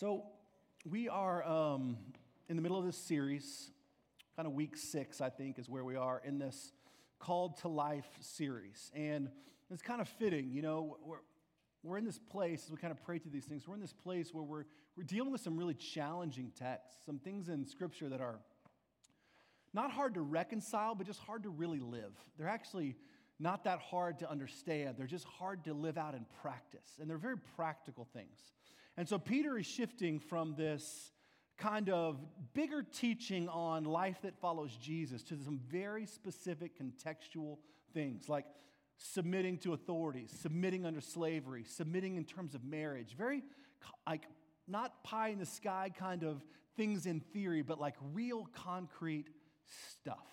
So, we are um, in the middle of this series, kind of week six, I think, is where we are in this Called to Life series. And it's kind of fitting, you know, we're, we're in this place, as we kind of pray through these things, we're in this place where we're, we're dealing with some really challenging texts, some things in Scripture that are not hard to reconcile, but just hard to really live. They're actually not that hard to understand. They're just hard to live out in practice. And they're very practical things. And so Peter is shifting from this kind of bigger teaching on life that follows Jesus to some very specific contextual things like submitting to authorities, submitting under slavery, submitting in terms of marriage. Very like not pie in the sky kind of things in theory, but like real concrete stuff.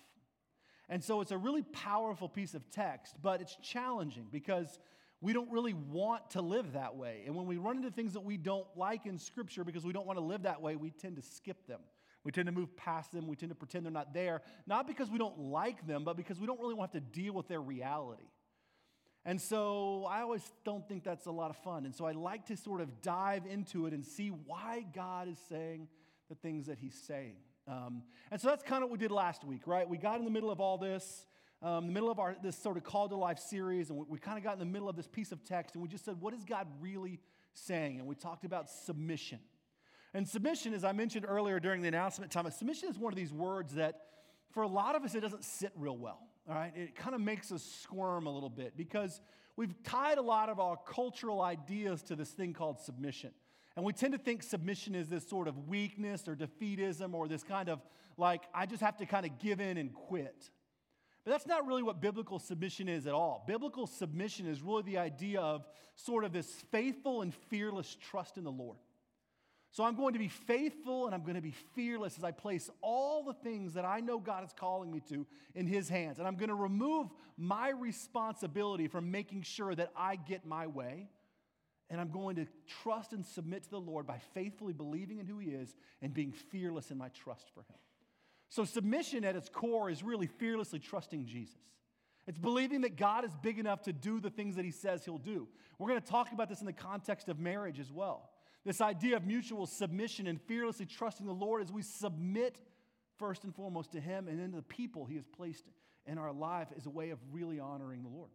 And so it's a really powerful piece of text, but it's challenging because we don't really want to live that way. And when we run into things that we don't like in Scripture because we don't want to live that way, we tend to skip them. We tend to move past them. We tend to pretend they're not there, not because we don't like them, but because we don't really want to have to deal with their reality. And so I always don't think that's a lot of fun. And so I like to sort of dive into it and see why God is saying the things that He's saying. Um, and so that's kind of what we did last week, right? We got in the middle of all this um, the middle of our this sort of call to life series, and we, we kind of got in the middle of this piece of text, and we just said, what is God really saying? And we talked about submission. And submission, as I mentioned earlier during the announcement time, submission is one of these words that, for a lot of us, it doesn't sit real well. All right, it kind of makes us squirm a little bit because we've tied a lot of our cultural ideas to this thing called submission. And we tend to think submission is this sort of weakness or defeatism or this kind of like, I just have to kind of give in and quit. But that's not really what biblical submission is at all. Biblical submission is really the idea of sort of this faithful and fearless trust in the Lord. So I'm going to be faithful and I'm going to be fearless as I place all the things that I know God is calling me to in His hands. And I'm going to remove my responsibility from making sure that I get my way. And I'm going to trust and submit to the Lord by faithfully believing in who He is and being fearless in my trust for Him. So, submission at its core is really fearlessly trusting Jesus. It's believing that God is big enough to do the things that He says He'll do. We're going to talk about this in the context of marriage as well. This idea of mutual submission and fearlessly trusting the Lord as we submit first and foremost to Him and then to the people He has placed in our life is a way of really honoring the Lord.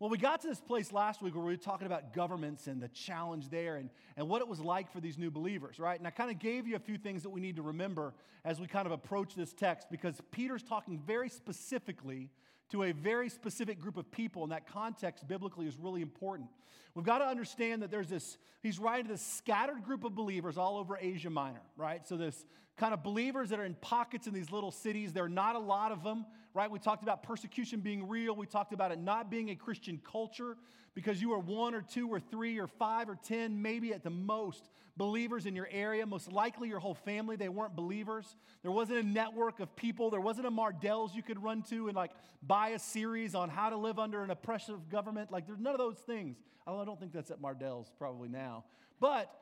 Well, we got to this place last week where we were talking about governments and the challenge there and, and what it was like for these new believers, right? And I kind of gave you a few things that we need to remember as we kind of approach this text because Peter's talking very specifically to a very specific group of people, and that context biblically is really important. We've got to understand that there's this, he's writing to this scattered group of believers all over Asia Minor, right? So, this kind of believers that are in pockets in these little cities, there are not a lot of them, right? We talked about persecution being real. We talked about it not being a Christian culture because you are one or two or three or five or 10, maybe at the most, believers in your area. Most likely your whole family, they weren't believers. There wasn't a network of people, there wasn't a Mardel's you could run to and like buy a series on how to live under an oppressive government. Like, there's none of those things. I don't think that's at Mardel's probably now. But,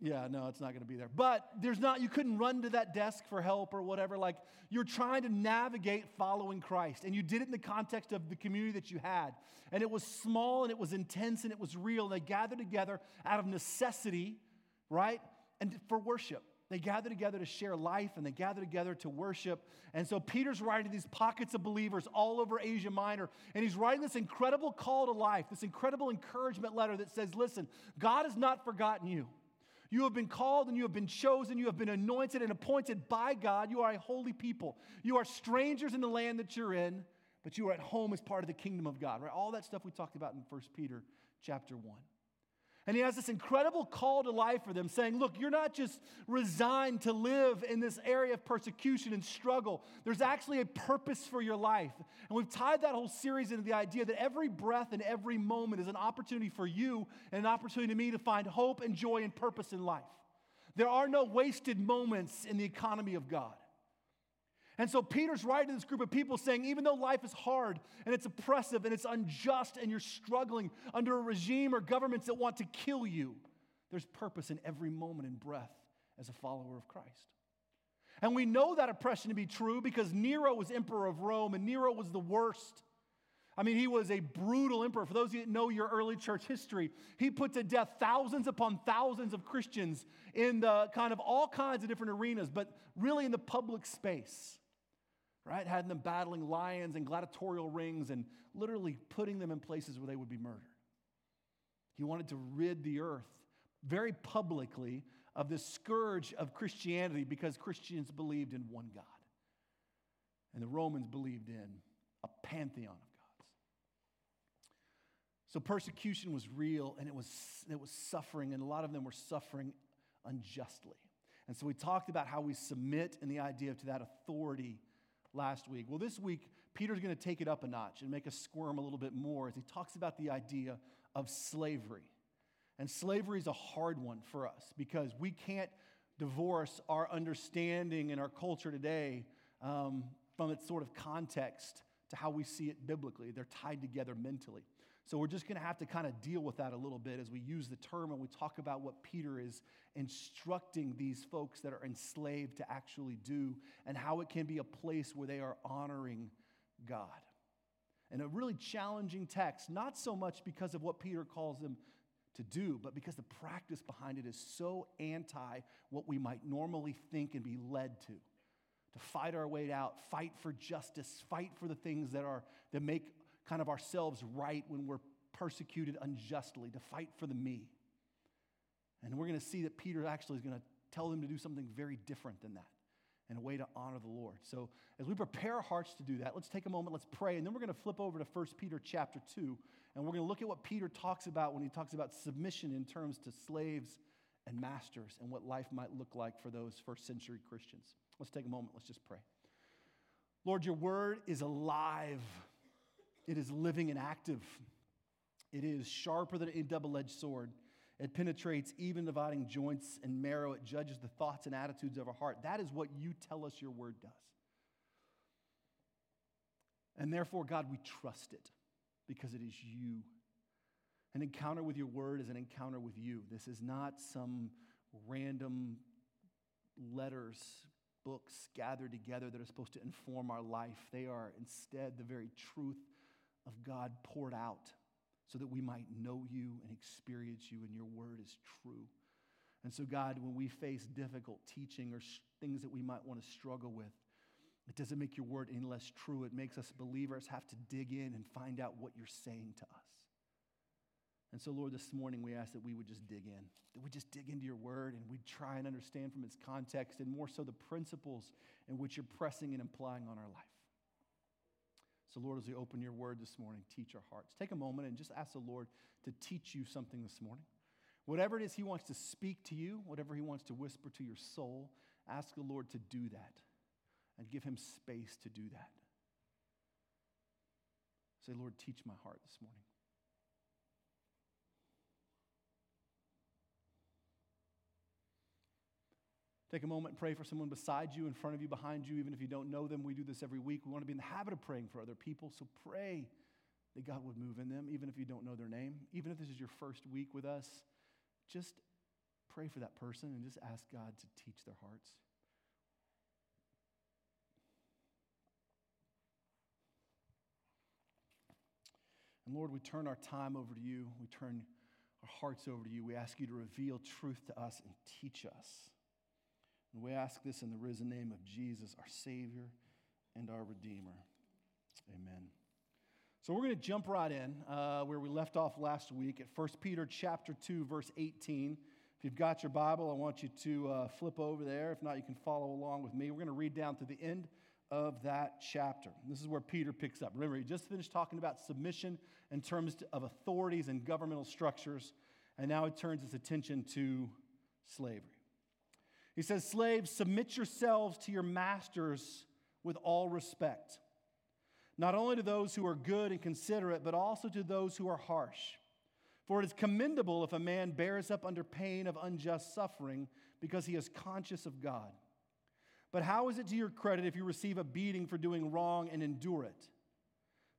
yeah, no, it's not going to be there. But there's not, you couldn't run to that desk for help or whatever. Like, you're trying to navigate following Christ. And you did it in the context of the community that you had. And it was small and it was intense and it was real. And they gathered together out of necessity, right? And for worship. They gather together to share life and they gather together to worship. And so Peter's writing to these pockets of believers all over Asia Minor. And he's writing this incredible call to life, this incredible encouragement letter that says, Listen, God has not forgotten you. You have been called and you have been chosen. You have been anointed and appointed by God. You are a holy people. You are strangers in the land that you're in, but you are at home as part of the kingdom of God, right? All that stuff we talked about in 1 Peter chapter 1. And he has this incredible call to life for them, saying, Look, you're not just resigned to live in this area of persecution and struggle. There's actually a purpose for your life. And we've tied that whole series into the idea that every breath and every moment is an opportunity for you and an opportunity to me to find hope and joy and purpose in life. There are no wasted moments in the economy of God. And so Peter's writing to this group of people saying, even though life is hard and it's oppressive and it's unjust and you're struggling under a regime or governments that want to kill you, there's purpose in every moment and breath as a follower of Christ. And we know that oppression to be true because Nero was emperor of Rome and Nero was the worst. I mean, he was a brutal emperor. For those of you that know your early church history, he put to death thousands upon thousands of Christians in the kind of all kinds of different arenas, but really in the public space, right? Had them battling lions and gladiatorial rings and literally putting them in places where they would be murdered. He wanted to rid the earth very publicly of the scourge of Christianity because Christians believed in one God. And the Romans believed in a pantheon of gods. So persecution was real and it was, it was suffering, and a lot of them were suffering unjustly. And so we talked about how we submit and the idea to that authority last week. Well, this week, Peter's going to take it up a notch and make us squirm a little bit more as he talks about the idea of slavery. And slavery is a hard one for us because we can't divorce our understanding and our culture today um, from its sort of context to how we see it biblically. They're tied together mentally. So we're just going to have to kind of deal with that a little bit as we use the term and we talk about what Peter is instructing these folks that are enslaved to actually do and how it can be a place where they are honoring God. And a really challenging text, not so much because of what Peter calls them to do, but because the practice behind it is so anti what we might normally think and be led to. To fight our way out, fight for justice, fight for the things that are that make kind of ourselves right when we're persecuted unjustly, to fight for the me. And we're going to see that Peter actually is going to tell them to do something very different than that and a way to honor the Lord. So, as we prepare our hearts to do that, let's take a moment, let's pray, and then we're going to flip over to 1 Peter chapter 2, and we're going to look at what Peter talks about when he talks about submission in terms to slaves and masters and what life might look like for those first century Christians. Let's take a moment, let's just pray. Lord, your word is alive, it is living and active, it is sharper than a double edged sword. It penetrates even dividing joints and marrow. It judges the thoughts and attitudes of our heart. That is what you tell us your word does. And therefore, God, we trust it because it is you. An encounter with your word is an encounter with you. This is not some random letters, books gathered together that are supposed to inform our life. They are instead the very truth of God poured out so that we might know you and experience you, and your word is true. And so, God, when we face difficult teaching or sh- things that we might want to struggle with, it doesn't make your word any less true. It makes us believers have to dig in and find out what you're saying to us. And so, Lord, this morning we ask that we would just dig in, that we just dig into your word and we'd try and understand from its context and more so the principles in which you're pressing and implying on our life. So, Lord, as we open your word this morning, teach our hearts. Take a moment and just ask the Lord to teach you something this morning. Whatever it is He wants to speak to you, whatever He wants to whisper to your soul, ask the Lord to do that and give Him space to do that. Say, Lord, teach my heart this morning. Take a moment and pray for someone beside you, in front of you, behind you, even if you don't know them. We do this every week. We want to be in the habit of praying for other people, so pray that God would move in them, even if you don't know their name. Even if this is your first week with us, just pray for that person and just ask God to teach their hearts. And Lord, we turn our time over to you. We turn our hearts over to you. We ask you to reveal truth to us and teach us. And we ask this in the risen name of Jesus, our Savior and our Redeemer. Amen. So we're going to jump right in uh, where we left off last week at 1 Peter chapter 2, verse 18. If you've got your Bible, I want you to uh, flip over there. If not, you can follow along with me. We're going to read down to the end of that chapter. This is where Peter picks up. Remember, he just finished talking about submission in terms of authorities and governmental structures, and now he turns his attention to slavery. He says, Slaves, submit yourselves to your masters with all respect, not only to those who are good and considerate, but also to those who are harsh. For it is commendable if a man bears up under pain of unjust suffering because he is conscious of God. But how is it to your credit if you receive a beating for doing wrong and endure it?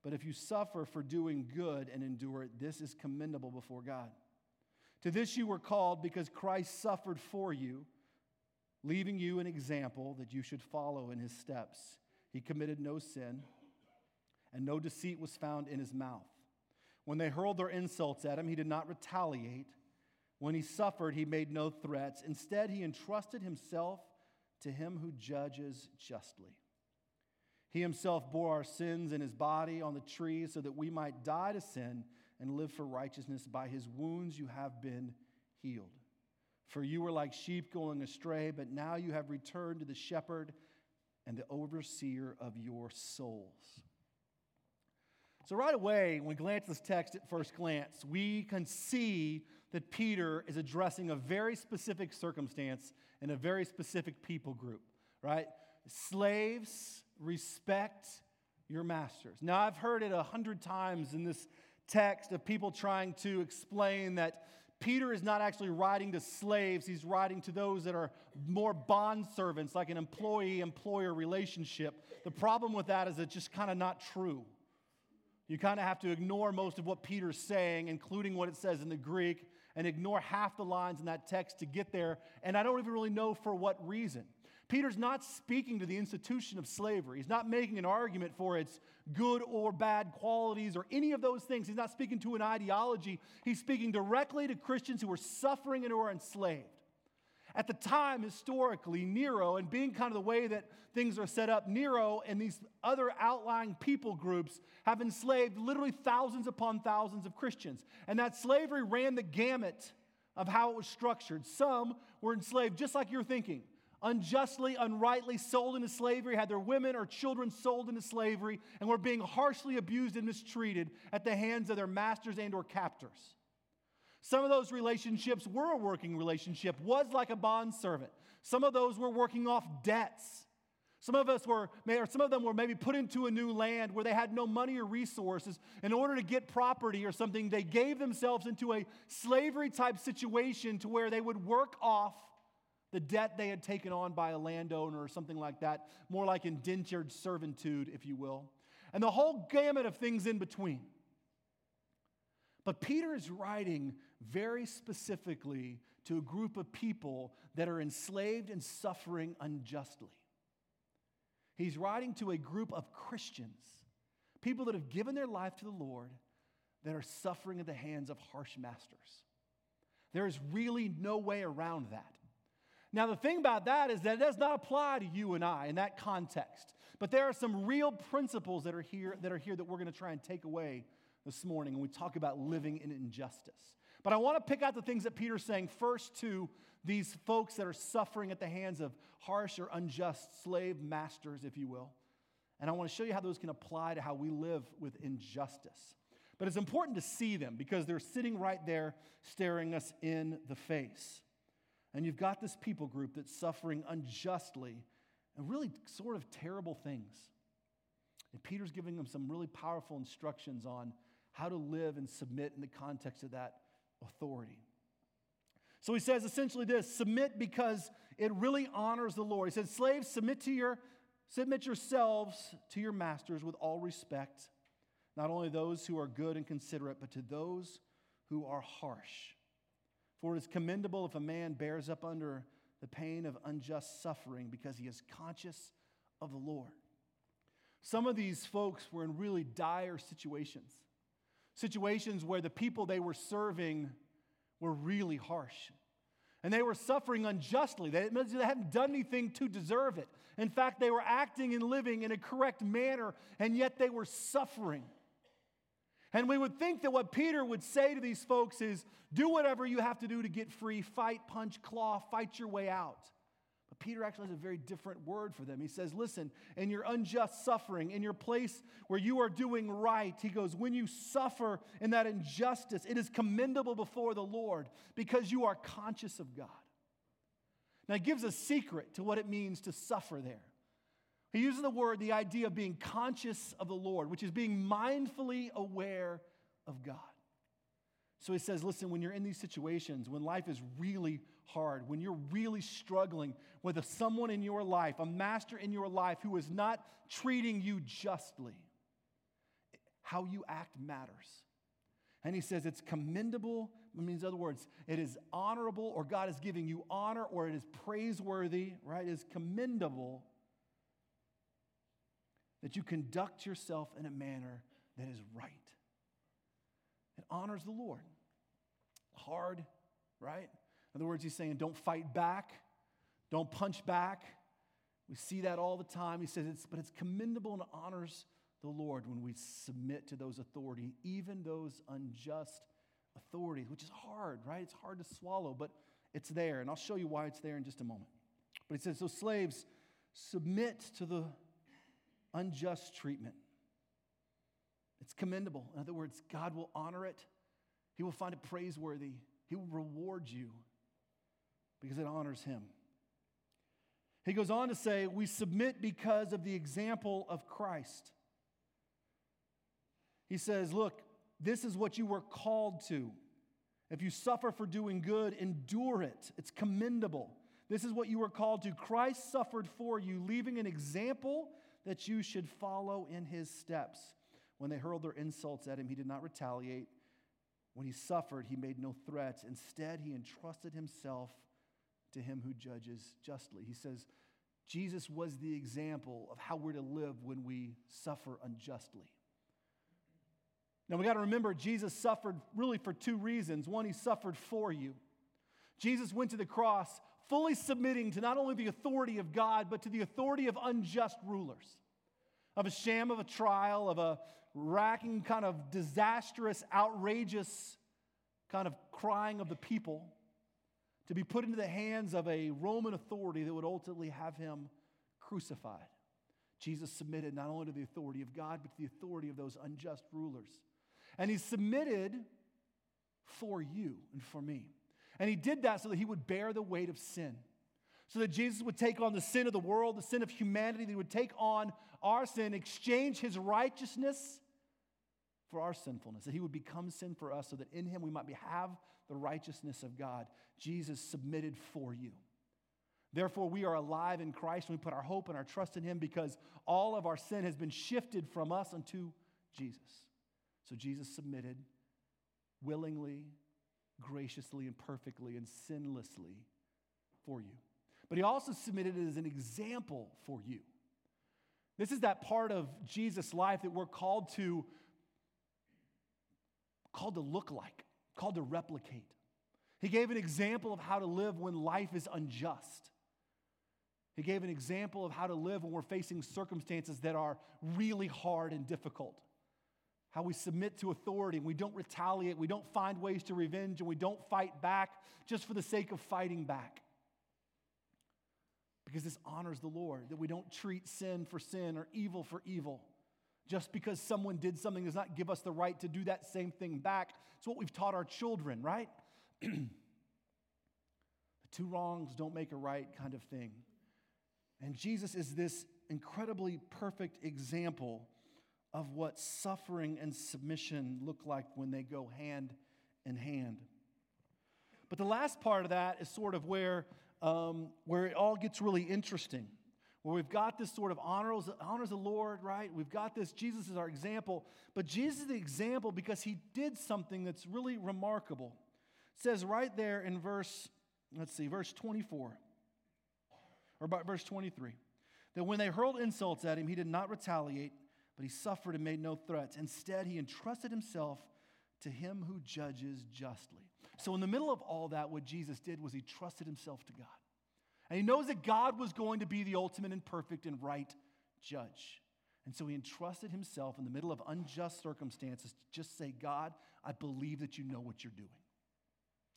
But if you suffer for doing good and endure it, this is commendable before God. To this you were called because Christ suffered for you leaving you an example that you should follow in his steps. He committed no sin, and no deceit was found in his mouth. When they hurled their insults at him, he did not retaliate. When he suffered, he made no threats. Instead, he entrusted himself to him who judges justly. He himself bore our sins in his body on the tree so that we might die to sin and live for righteousness. By his wounds you have been healed. For you were like sheep going astray, but now you have returned to the shepherd and the overseer of your souls. So, right away, when we glance at this text at first glance, we can see that Peter is addressing a very specific circumstance and a very specific people group, right? Slaves, respect your masters. Now, I've heard it a hundred times in this text of people trying to explain that Peter is not actually writing to slaves, he's writing to those that are more bond servants, like an employee employer relationship. The problem with that is it's just kind of not true. You kind of have to ignore most of what Peter's saying, including what it says in the Greek, and ignore half the lines in that text to get there. And I don't even really know for what reason. Peter's not speaking to the institution of slavery. He's not making an argument for its good or bad qualities or any of those things. He's not speaking to an ideology. He's speaking directly to Christians who are suffering and who are enslaved. At the time, historically, Nero, and being kind of the way that things are set up, Nero and these other outlying people groups have enslaved literally thousands upon thousands of Christians. And that slavery ran the gamut of how it was structured. Some were enslaved just like you're thinking unjustly, unrightly sold into slavery, had their women or children sold into slavery, and were being harshly abused and mistreated at the hands of their masters and or captors. Some of those relationships were a working relationship, was like a bond servant. Some of those were working off debts. Some of us were, or some of them were maybe put into a new land where they had no money or resources. In order to get property or something, they gave themselves into a slavery type situation to where they would work off the debt they had taken on by a landowner or something like that, more like indentured servitude, if you will, and the whole gamut of things in between. But Peter is writing very specifically to a group of people that are enslaved and suffering unjustly. He's writing to a group of Christians, people that have given their life to the Lord, that are suffering at the hands of harsh masters. There is really no way around that. Now, the thing about that is that it does not apply to you and I in that context. But there are some real principles that are here that are here that we're going to try and take away this morning when we talk about living in injustice. But I want to pick out the things that Peter's saying first to these folks that are suffering at the hands of harsh or unjust slave masters, if you will. And I want to show you how those can apply to how we live with injustice. But it's important to see them because they're sitting right there staring us in the face. And you've got this people group that's suffering unjustly and really sort of terrible things. And Peter's giving them some really powerful instructions on how to live and submit in the context of that authority. So he says essentially this submit because it really honors the Lord. He says, Slaves, submit to your submit yourselves to your masters with all respect, not only those who are good and considerate, but to those who are harsh. For it is commendable if a man bears up under the pain of unjust suffering because he is conscious of the Lord. Some of these folks were in really dire situations, situations where the people they were serving were really harsh. And they were suffering unjustly. They hadn't done anything to deserve it. In fact, they were acting and living in a correct manner, and yet they were suffering. And we would think that what Peter would say to these folks is do whatever you have to do to get free, fight, punch, claw, fight your way out. But Peter actually has a very different word for them. He says, Listen, in your unjust suffering, in your place where you are doing right, he goes, When you suffer in that injustice, it is commendable before the Lord because you are conscious of God. Now, he gives a secret to what it means to suffer there. He uses the word, the idea of being conscious of the Lord, which is being mindfully aware of God. So he says, listen, when you're in these situations, when life is really hard, when you're really struggling with someone in your life, a master in your life who is not treating you justly, how you act matters. And he says it's commendable, it means, other words, it is honorable, or God is giving you honor, or it is praiseworthy, right? It is commendable that you conduct yourself in a manner that is right. It honors the Lord. Hard, right? In other words, he's saying, don't fight back, don't punch back. We see that all the time. He says, it's, but it's commendable and honors the Lord when we submit to those authority, even those unjust authorities, which is hard, right? It's hard to swallow, but it's there. And I'll show you why it's there in just a moment. But he says, so slaves, submit to the unjust treatment. It's commendable. In other words, God will honor it, He will find it praiseworthy, He will reward you because it honors Him. He goes on to say, We submit because of the example of Christ. He says, Look, this is what you were called to. If you suffer for doing good, endure it. It's commendable. This is what you were called to. Christ suffered for you, leaving an example that you should follow in his steps. When they hurled their insults at him, he did not retaliate. When he suffered, he made no threats. Instead, he entrusted himself to him who judges justly. He says, Jesus was the example of how we're to live when we suffer unjustly. Now we got to remember, Jesus suffered really for two reasons. One, he suffered for you. Jesus went to the cross fully submitting to not only the authority of God, but to the authority of unjust rulers, of a sham of a trial, of a racking, kind of disastrous, outrageous kind of crying of the people, to be put into the hands of a Roman authority that would ultimately have him crucified. Jesus submitted not only to the authority of God, but to the authority of those unjust rulers. And he submitted for you and for me. And he did that so that he would bear the weight of sin. So that Jesus would take on the sin of the world, the sin of humanity, that he would take on our sin, exchange his righteousness for our sinfulness, that he would become sin for us so that in him we might be, have the righteousness of God. Jesus submitted for you. Therefore, we are alive in Christ and we put our hope and our trust in him because all of our sin has been shifted from us unto Jesus. So Jesus submitted willingly, graciously, and perfectly, and sinlessly for you. But he also submitted it as an example for you. This is that part of Jesus' life that we're called to called to look like, called to replicate. He gave an example of how to live when life is unjust. He gave an example of how to live when we're facing circumstances that are really hard and difficult how we submit to authority and we don't retaliate, we don't find ways to revenge, and we don't fight back just for the sake of fighting back. Because this honors the Lord, that we don't treat sin for sin or evil for evil. Just because someone did something does not give us the right to do that same thing back. It's what we've taught our children, right? two wrongs don't make a right kind of thing. And Jesus is this incredibly perfect example of what suffering and submission look like when they go hand in hand. But the last part of that is sort of where, um, where it all gets really interesting. Where we've got this sort of honors, honors the Lord, right? We've got this, Jesus is our example. But Jesus is the example because he did something that's really remarkable. It says right there in verse, let's see, verse 24, or about verse 23, that when they hurled insults at him, he did not retaliate but he suffered and made no threats. Instead, he entrusted himself to him who judges justly. So, in the middle of all that, what Jesus did was he trusted himself to God. And he knows that God was going to be the ultimate and perfect and right judge. And so he entrusted himself in the middle of unjust circumstances to just say, God, I believe that you know what you're doing.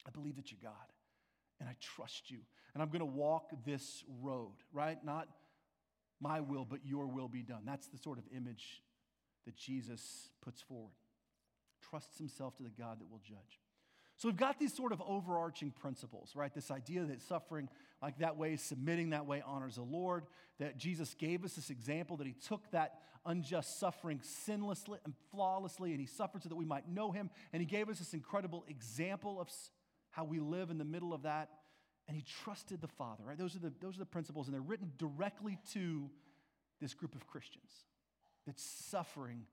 I believe that you're God. And I trust you. And I'm going to walk this road, right? Not my will, but your will be done. That's the sort of image that Jesus puts forward. Trusts himself to the God that will judge. So we've got these sort of overarching principles, right? This idea that suffering like that way, submitting that way honors the Lord, that Jesus gave us this example, that he took that unjust suffering sinlessly and flawlessly, and he suffered so that we might know him, and he gave us this incredible example of how we live in the middle of that and he trusted the Father, right? Those are the, those are the principles, and they're written directly to this group of Christians that's suffering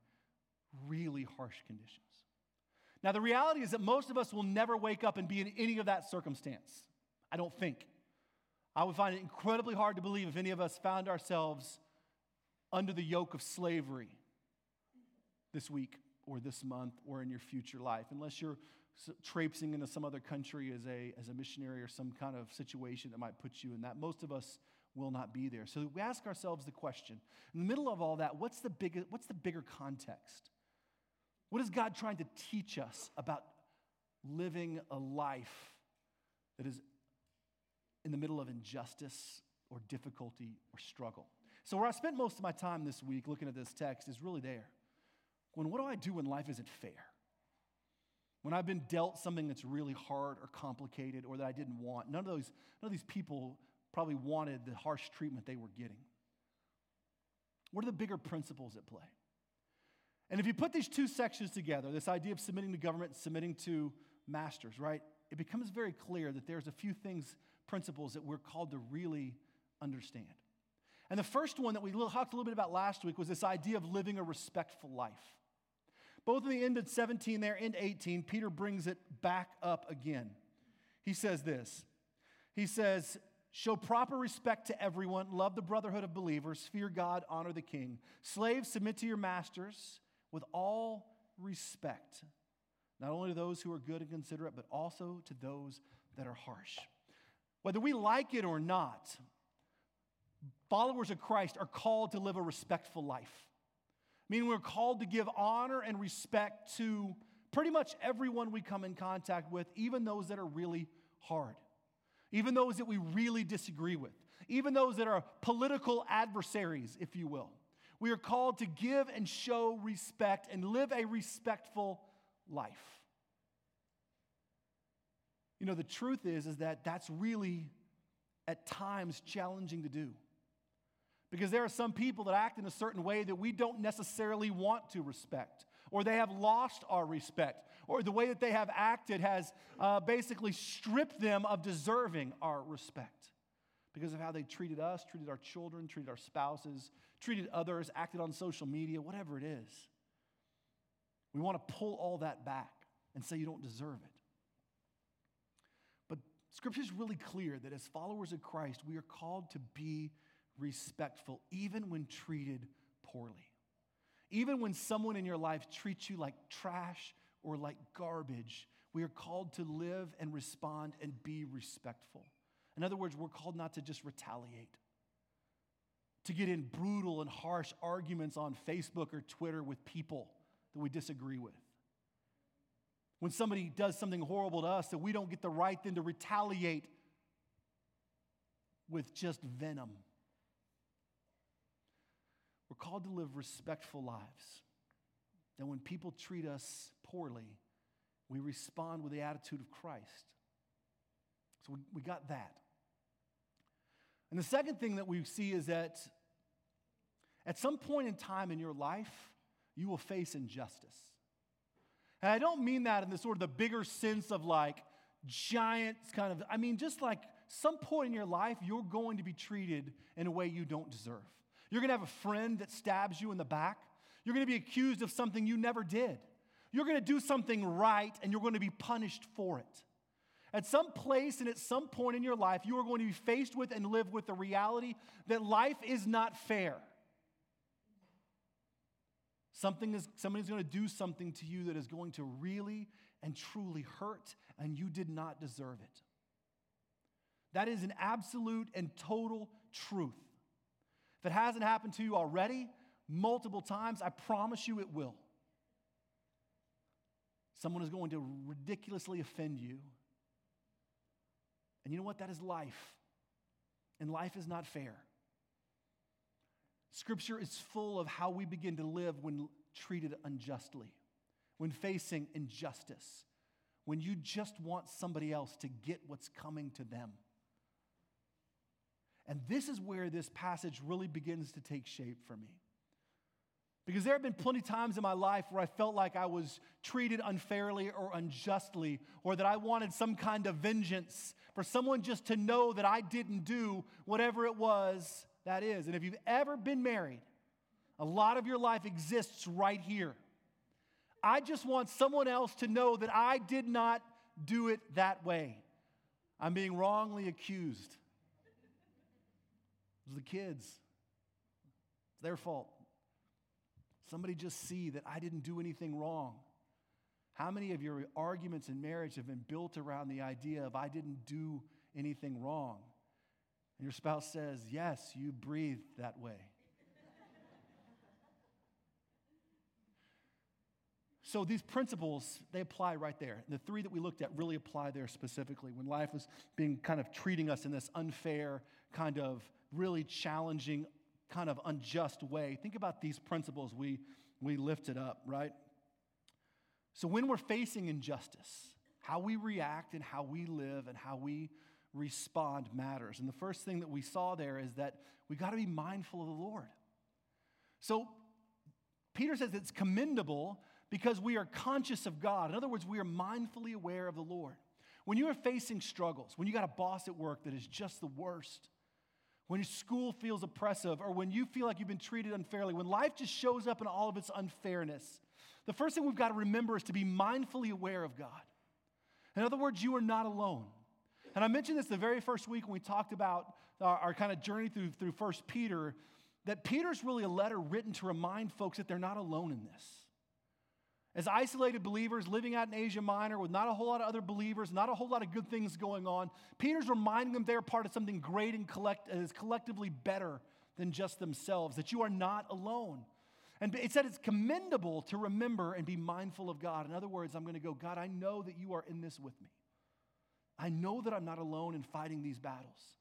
really harsh conditions. Now, the reality is that most of us will never wake up and be in any of that circumstance. I don't think. I would find it incredibly hard to believe if any of us found ourselves under the yoke of slavery this week or this month or in your future life, unless you're traipsing into some other country as a, as a missionary or some kind of situation that might put you in that. Most of us will not be there. So we ask ourselves the question in the middle of all that, what's the, big, what's the bigger context? What is God trying to teach us about living a life that is in the middle of injustice or difficulty or struggle? So, where I spent most of my time this week looking at this text is really there. When what do I do when life isn't fair? When I've been dealt something that's really hard or complicated or that I didn't want, none of those, none of these people probably wanted the harsh treatment they were getting. What are the bigger principles at play? And if you put these two sections together, this idea of submitting to government submitting to masters, right? It becomes very clear that there's a few things, principles that we're called to really understand. And the first one that we talked a little bit about last week was this idea of living a respectful life. Both in the end of 17 there and 18, Peter brings it back up again. He says this He says, Show proper respect to everyone, love the brotherhood of believers, fear God, honor the king. Slaves, submit to your masters with all respect, not only to those who are good and considerate, but also to those that are harsh. Whether we like it or not, followers of Christ are called to live a respectful life. Meaning we're called to give honor and respect to pretty much everyone we come in contact with, even those that are really hard, even those that we really disagree with, even those that are political adversaries, if you will. We are called to give and show respect and live a respectful life. You know, the truth is, is that that's really at times challenging to do. Because there are some people that act in a certain way that we don't necessarily want to respect, or they have lost our respect, or the way that they have acted has uh, basically stripped them of deserving our respect because of how they treated us, treated our children, treated our spouses, treated others, acted on social media, whatever it is. We want to pull all that back and say you don't deserve it. But scripture is really clear that as followers of Christ, we are called to be respectful, even when treated poorly. Even when someone in your life treats you like trash or like garbage, we are called to live and respond and be respectful. In other words, we're called not to just retaliate, to get in brutal and harsh arguments on Facebook or Twitter with people that we disagree with. When somebody does something horrible to us, that we don't get the right then to retaliate with just venom. We're called to live respectful lives. That when people treat us poorly, we respond with the attitude of Christ. So we, we got that. And the second thing that we see is that at some point in time in your life, you will face injustice. And I don't mean that in the sort of the bigger sense of like giant kind of, I mean, just like some point in your life, you're going to be treated in a way you don't deserve. You're going to have a friend that stabs you in the back. You're going to be accused of something you never did. You're going to do something right and you're going to be punished for it. At some place and at some point in your life, you are going to be faced with and live with the reality that life is not fair. Something is, somebody's going to do something to you that is going to really and truly hurt, and you did not deserve it. That is an absolute and total truth. If it hasn't happened to you already, multiple times, I promise you it will. Someone is going to ridiculously offend you and you know what? That is life. And life is not fair. Scripture is full of how we begin to live when treated unjustly, when facing injustice, when you just want somebody else to get what's coming to them. And this is where this passage really begins to take shape for me. Because there have been plenty of times in my life where I felt like I was treated unfairly or unjustly, or that I wanted some kind of vengeance for someone just to know that I didn't do whatever it was that is. And if you've ever been married, a lot of your life exists right here. I just want someone else to know that I did not do it that way. I'm being wrongly accused. The kids. It's their fault. Somebody just see that I didn't do anything wrong. How many of your arguments in marriage have been built around the idea of I didn't do anything wrong? And your spouse says, Yes, you breathed that way. So these principles, they apply right there. The three that we looked at really apply there specifically. When life was being kind of treating us in this unfair, kind of really challenging, kind of unjust way, think about these principles we, we lifted up, right? So when we're facing injustice, how we react and how we live and how we respond matters. And the first thing that we saw there is that we got to be mindful of the Lord. So Peter says it's commendable because we are conscious of God. In other words, we are mindfully aware of the Lord. When you are facing struggles, when you got a boss at work that is just the worst, when school feels oppressive, or when you feel like you've been treated unfairly, when life just shows up in all of its unfairness, the first thing we've got to remember is to be mindfully aware of God. In other words, you are not alone. And I mentioned this the very first week when we talked about uh, our, our kind of journey through, through 1 Peter, that Peter's really a letter written to remind folks that they're not alone in this. As isolated believers living out in Asia Minor with not a whole lot of other believers, not a whole lot of good things going on, Peter's reminding them they're part of something great and collect, is collectively better than just themselves, that you are not alone. And it said it's commendable to remember and be mindful of God. In other words, I'm going to go, God, I know that you are in this with me. I know that I'm not alone in fighting these battles.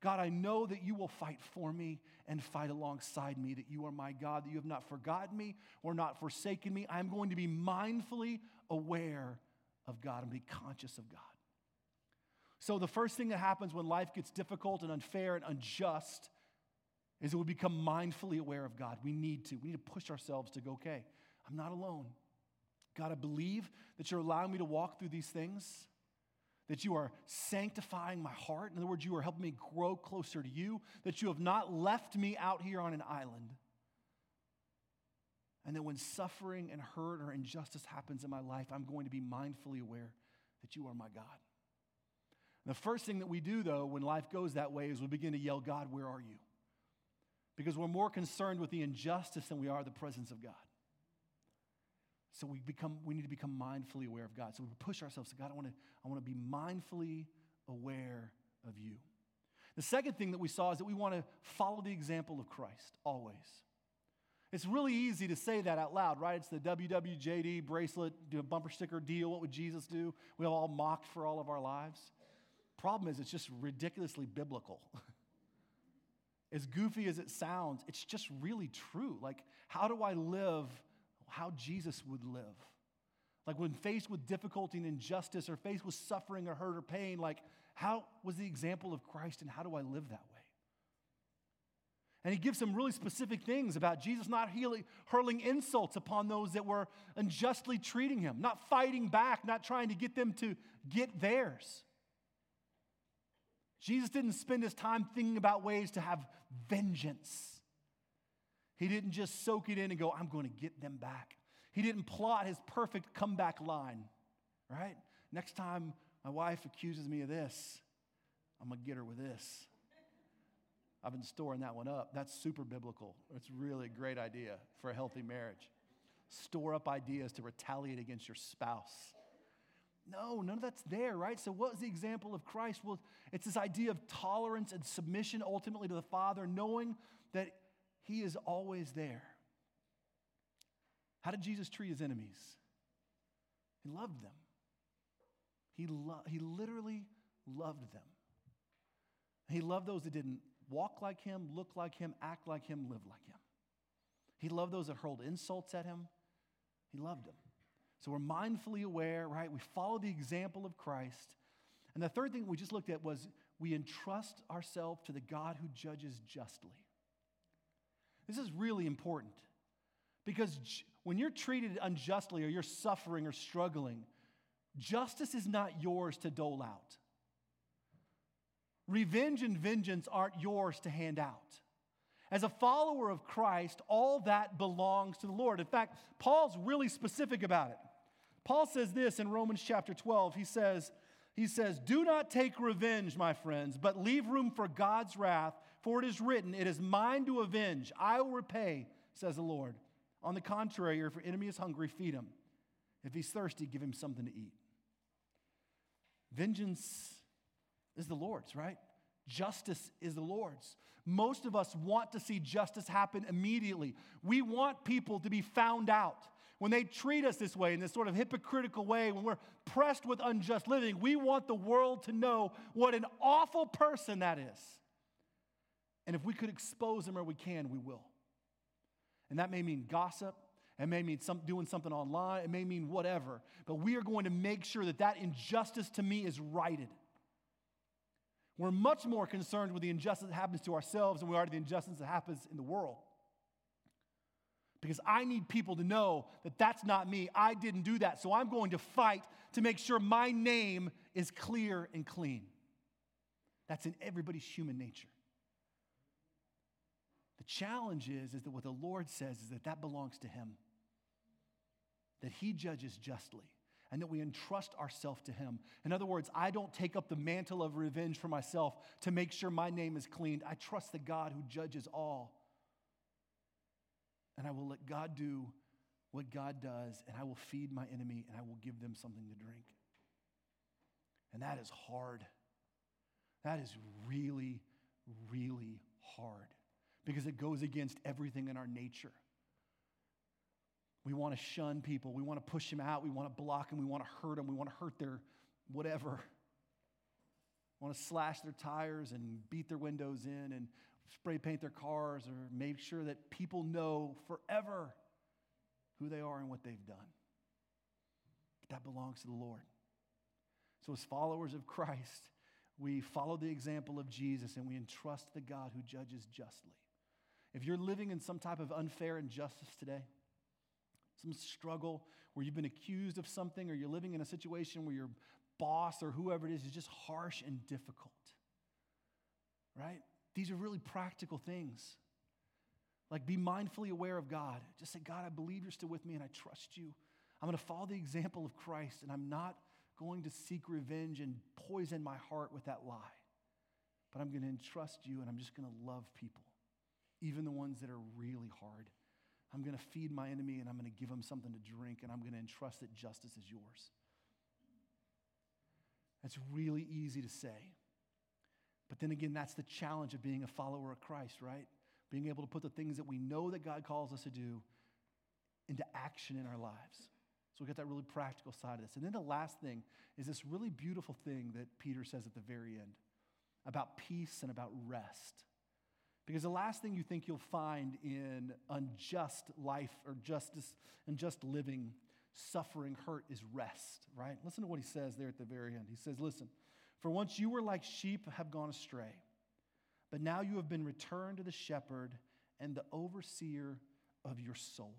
God, I know that you will fight for me and fight alongside me, that you are my God, that you have not forgotten me or not forsaken me. I'm going to be mindfully aware of God and be conscious of God. So, the first thing that happens when life gets difficult and unfair and unjust is that we become mindfully aware of God. We need to. We need to push ourselves to go, okay, I'm not alone. God, I believe that you're allowing me to walk through these things that you are sanctifying my heart. In other words, you are helping me grow closer to you, that you have not left me out here on an island. And that when suffering and hurt or injustice happens in my life, I'm going to be mindfully aware that you are my God. And the first thing that we do, though, when life goes that way is we begin to yell, God, where are you? Because we're more concerned with the injustice than we are the presence of God. So we become, we need to become mindfully aware of God. So we push ourselves to God, I want to, I want to be mindfully aware of you. The second thing that we saw is that we want to follow the example of Christ always. It's really easy to say that out loud, right? It's the WWJD bracelet, do a bumper sticker deal. What would Jesus do? We have all mocked for all of our lives. Problem is, it's just ridiculously biblical. as goofy as it sounds, it's just really true. Like, how do I live how Jesus would live. Like when faced with difficulty and injustice or faced with suffering or hurt or pain, like how was the example of Christ and how do I live that way? And he gives some really specific things about Jesus not healing, hurling insults upon those that were unjustly treating him, not fighting back, not trying to get them to get theirs. Jesus didn't spend his time thinking about ways to have vengeance. He didn't just soak it in and go, I'm going to get them back. He didn't plot his perfect comeback line, right? Next time my wife accuses me of this, I'm going to get her with this. I've been storing that one up. That's super biblical. It's really a great idea for a healthy marriage. Store up ideas to retaliate against your spouse. No, none of that's there, right? So, what was the example of Christ? Well, it's this idea of tolerance and submission ultimately to the Father, knowing that he is always there. How did Jesus treat his enemies? He loved them. He, lo- he literally loved them. He loved those that didn't walk like him, look like him, act like him, live like him. He loved those that hurled insults at him. He loved them. So we're mindfully aware, right? We follow the example of Christ. And the third thing we just looked at was we entrust ourselves to the God who judges justly. This is really important because when you're treated unjustly or you're suffering or struggling, justice is not yours to dole out. Revenge and vengeance aren't yours to hand out. As a follower of Christ, all that belongs to the Lord. In fact, Paul's really specific about it. Paul says this in Romans chapter 12. He says, He says, Do not take revenge, my friends, but leave room for God's wrath, for it is written, It is mine to avenge. I will repay, says the Lord. On the contrary, if your enemy is hungry, feed him. If he's thirsty, give him something to eat. Vengeance is the Lord's, right? Justice is the Lord's. Most of us want to see justice happen immediately. We want people to be found out. When they treat us this way, in this sort of hypocritical way, when we're pressed with unjust living, we want the world to know what an awful person that is. And if we could expose them where we can, we will. And that may mean gossip. It may mean some, doing something online. It may mean whatever. But we are going to make sure that that injustice to me is righted. We're much more concerned with the injustice that happens to ourselves than we are to the injustice that happens in the world. Because I need people to know that that's not me. I didn't do that. So I'm going to fight to make sure my name is clear and clean. That's in everybody's human nature. The challenge is, is that what the Lord says is that that belongs to Him, that He judges justly and that we entrust ourselves to Him. In other words, I don't take up the mantle of revenge for myself to make sure my name is cleaned. I trust the God who judges all. And I will let God do what God does, and I will feed my enemy, and I will give them something to drink. And that is hard. That is really, really hard because it goes against everything in our nature. We want to shun people. We want to push them out. We want to block them. We want to hurt them. We want to hurt their whatever. We want to slash their tires and beat their windows in and spray paint their cars or make sure that people know forever who they are and what they've done. But that belongs to the Lord. So, as followers of Christ, we follow the example of Jesus and we entrust the God who judges justly. If you're living in some type of unfair injustice today, some struggle where you've been accused of something, or you're living in a situation where your boss or whoever it is is just harsh and difficult. Right? These are really practical things. Like, be mindfully aware of God. Just say, God, I believe you're still with me and I trust you. I'm going to follow the example of Christ and I'm not going to seek revenge and poison my heart with that lie. But I'm going to entrust you and I'm just going to love people, even the ones that are really hard. I'm going to feed my enemy and I'm going to give him something to drink and I'm going to entrust that justice is yours. That's really easy to say. But then again, that's the challenge of being a follower of Christ, right? Being able to put the things that we know that God calls us to do into action in our lives. So we got that really practical side of this. And then the last thing is this really beautiful thing that Peter says at the very end about peace and about rest. Because the last thing you think you'll find in unjust life or justice and just living, suffering, hurt is rest, right? Listen to what he says there at the very end. He says, Listen, for once you were like sheep have gone astray, but now you have been returned to the shepherd and the overseer of your soul.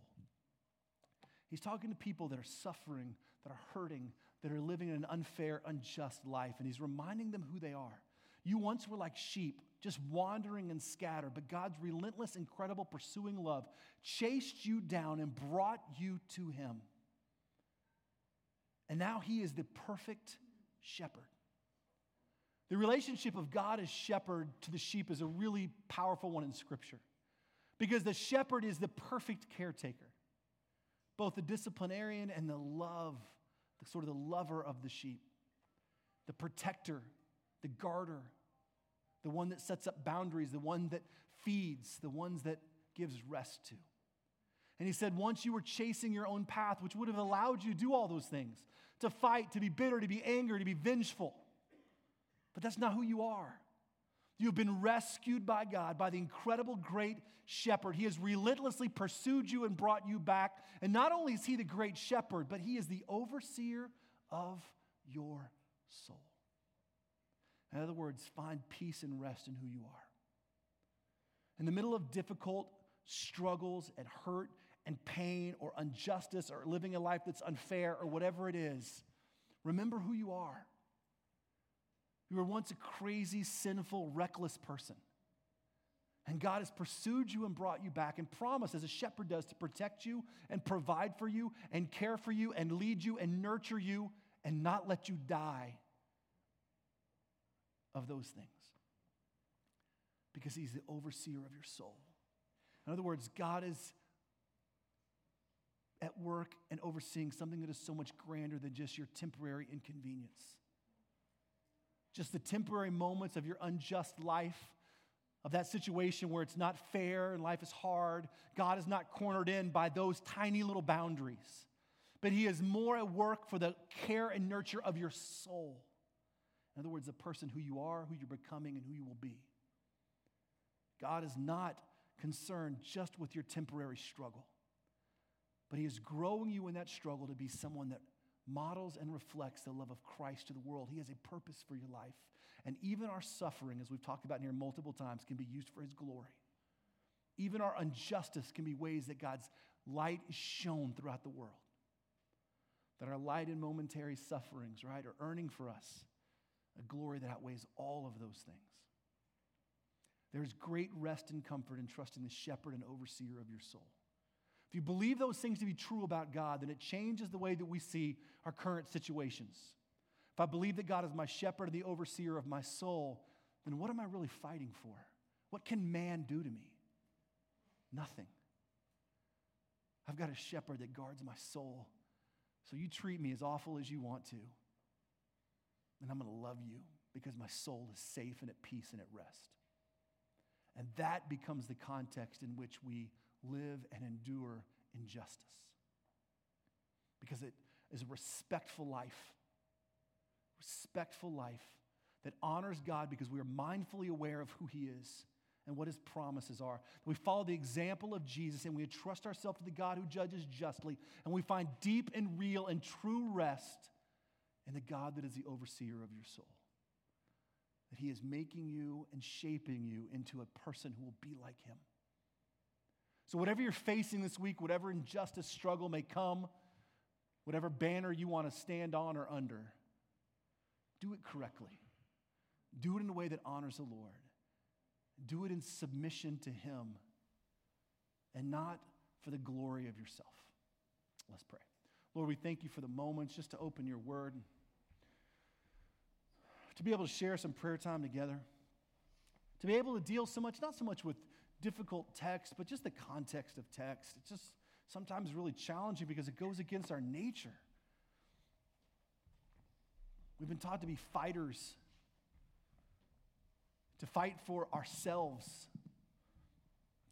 He's talking to people that are suffering, that are hurting, that are living an unfair, unjust life, and he's reminding them who they are. You once were like sheep, just wandering and scattered, but God's relentless, incredible, pursuing love chased you down and brought you to Him. And now He is the perfect shepherd. The relationship of God as shepherd to the sheep is a really powerful one in Scripture because the shepherd is the perfect caretaker, both the disciplinarian and the love, the sort of the lover of the sheep, the protector, the garter, the one that sets up boundaries, the one that feeds, the ones that gives rest to. And he said, once you were chasing your own path, which would have allowed you to do all those things to fight, to be bitter, to be angry, to be vengeful. But that's not who you are. You've been rescued by God, by the incredible great shepherd. He has relentlessly pursued you and brought you back. And not only is he the great shepherd, but he is the overseer of your soul. In other words, find peace and rest in who you are. In the middle of difficult struggles and hurt and pain or injustice or living a life that's unfair or whatever it is, remember who you are. You were once a crazy, sinful, reckless person. And God has pursued you and brought you back and promised, as a shepherd does, to protect you and provide for you and care for you and lead you and nurture you and not let you die of those things because he's the overseer of your soul. In other words, God is at work and overseeing something that is so much grander than just your temporary inconvenience. Just the temporary moments of your unjust life, of that situation where it's not fair and life is hard. God is not cornered in by those tiny little boundaries, but He is more at work for the care and nurture of your soul. In other words, the person who you are, who you're becoming, and who you will be. God is not concerned just with your temporary struggle. But He is growing you in that struggle to be someone that models and reflects the love of Christ to the world. He has a purpose for your life. And even our suffering, as we've talked about here multiple times, can be used for His glory. Even our injustice can be ways that God's light is shown throughout the world. That our light and momentary sufferings, right, are earning for us a glory that outweighs all of those things. There's great rest and comfort in trusting the shepherd and overseer of your soul. If you believe those things to be true about God, then it changes the way that we see our current situations. If I believe that God is my shepherd and the overseer of my soul, then what am I really fighting for? What can man do to me? Nothing. I've got a shepherd that guards my soul. So you treat me as awful as you want to. And I'm going to love you because my soul is safe and at peace and at rest. And that becomes the context in which we live and endure injustice. Because it is a respectful life, respectful life that honors God because we are mindfully aware of who He is and what His promises are. We follow the example of Jesus and we entrust ourselves to the God who judges justly, and we find deep and real and true rest in the God that is the overseer of your soul. That He is making you and shaping you into a person who will be like Him. So, whatever you're facing this week, whatever injustice struggle may come, whatever banner you want to stand on or under, do it correctly. Do it in a way that honors the Lord. Do it in submission to Him and not for the glory of yourself. Let's pray. Lord, we thank you for the moments just to open your word, to be able to share some prayer time together, to be able to deal so much, not so much with difficult text, but just the context of text. It's just sometimes really challenging because it goes against our nature. We've been taught to be fighters, to fight for ourselves,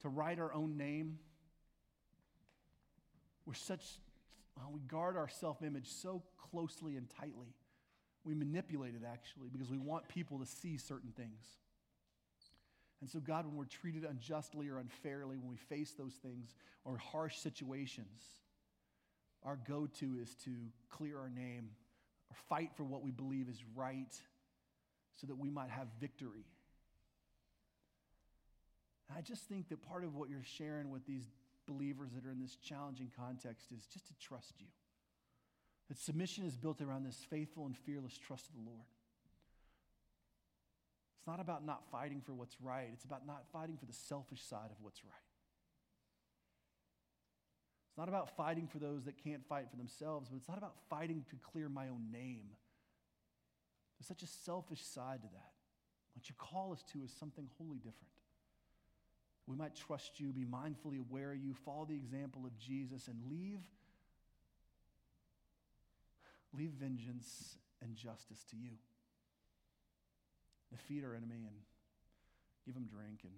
to right our own name. We're such, we guard our self image so closely and tightly. We manipulate it actually because we want people to see certain things. And so, God, when we're treated unjustly or unfairly, when we face those things or harsh situations, our go to is to clear our name or fight for what we believe is right so that we might have victory. And I just think that part of what you're sharing with these believers that are in this challenging context is just to trust you. That submission is built around this faithful and fearless trust of the Lord. It's not about not fighting for what's right, it's about not fighting for the selfish side of what's right. It's not about fighting for those that can't fight for themselves, but it's not about fighting to clear my own name. There's such a selfish side to that. What you call us to is something wholly different. We might trust you, be mindfully aware of you, follow the example of Jesus, and leave, leave vengeance and justice to you defeat our enemy and give him drink and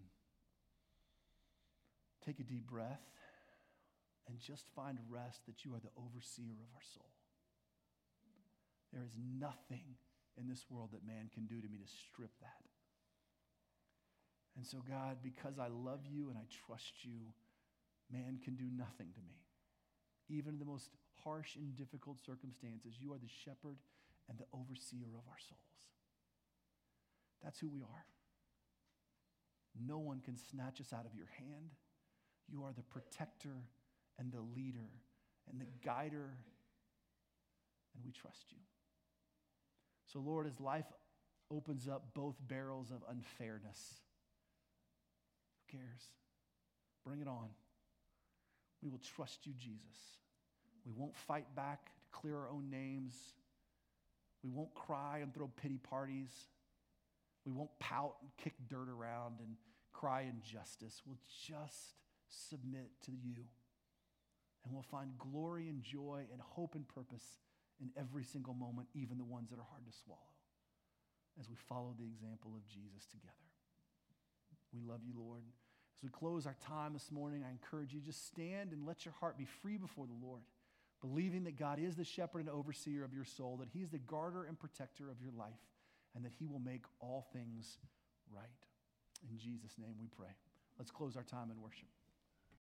take a deep breath and just find rest that you are the overseer of our soul. There is nothing in this world that man can do to me to strip that. And so, God, because I love you and I trust you, man can do nothing to me. Even in the most harsh and difficult circumstances, you are the shepherd and the overseer of our souls. That's who we are. No one can snatch us out of your hand. You are the protector and the leader and the guider, and we trust you. So, Lord, as life opens up both barrels of unfairness, who cares? Bring it on. We will trust you, Jesus. We won't fight back to clear our own names. We won't cry and throw pity parties. We won't pout and kick dirt around and cry injustice. We'll just submit to you. And we'll find glory and joy and hope and purpose in every single moment, even the ones that are hard to swallow, as we follow the example of Jesus together. We love you, Lord. As we close our time this morning, I encourage you just stand and let your heart be free before the Lord, believing that God is the shepherd and overseer of your soul, that He's the garter and protector of your life, and that He will make all things right. In Jesus' name we pray. Let's close our time in worship.